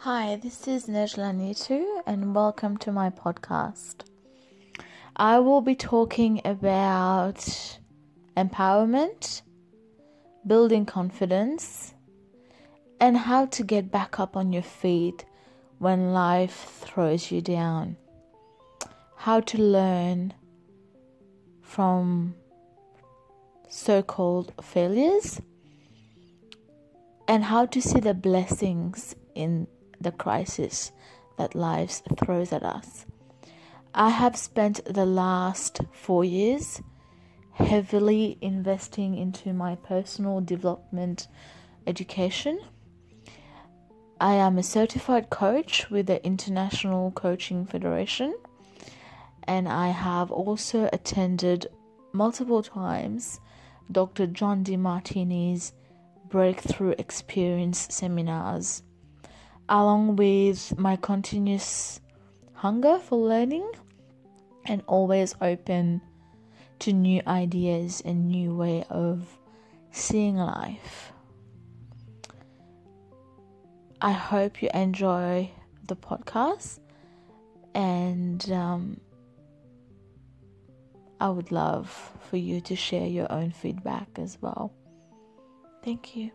Hi, this is Nejla Nitu, and welcome to my podcast. I will be talking about empowerment, building confidence, and how to get back up on your feet when life throws you down. How to learn from so called failures and how to see the blessings in the crisis that life throws at us. I have spent the last four years heavily investing into my personal development education. I am a certified coach with the International Coaching Federation, and I have also attended multiple times Dr. John Demartini's breakthrough experience seminars along with my continuous hunger for learning and always open to new ideas and new way of seeing life. I hope you enjoy the podcast and um, I would love for you to share your own feedback as well. Thank you.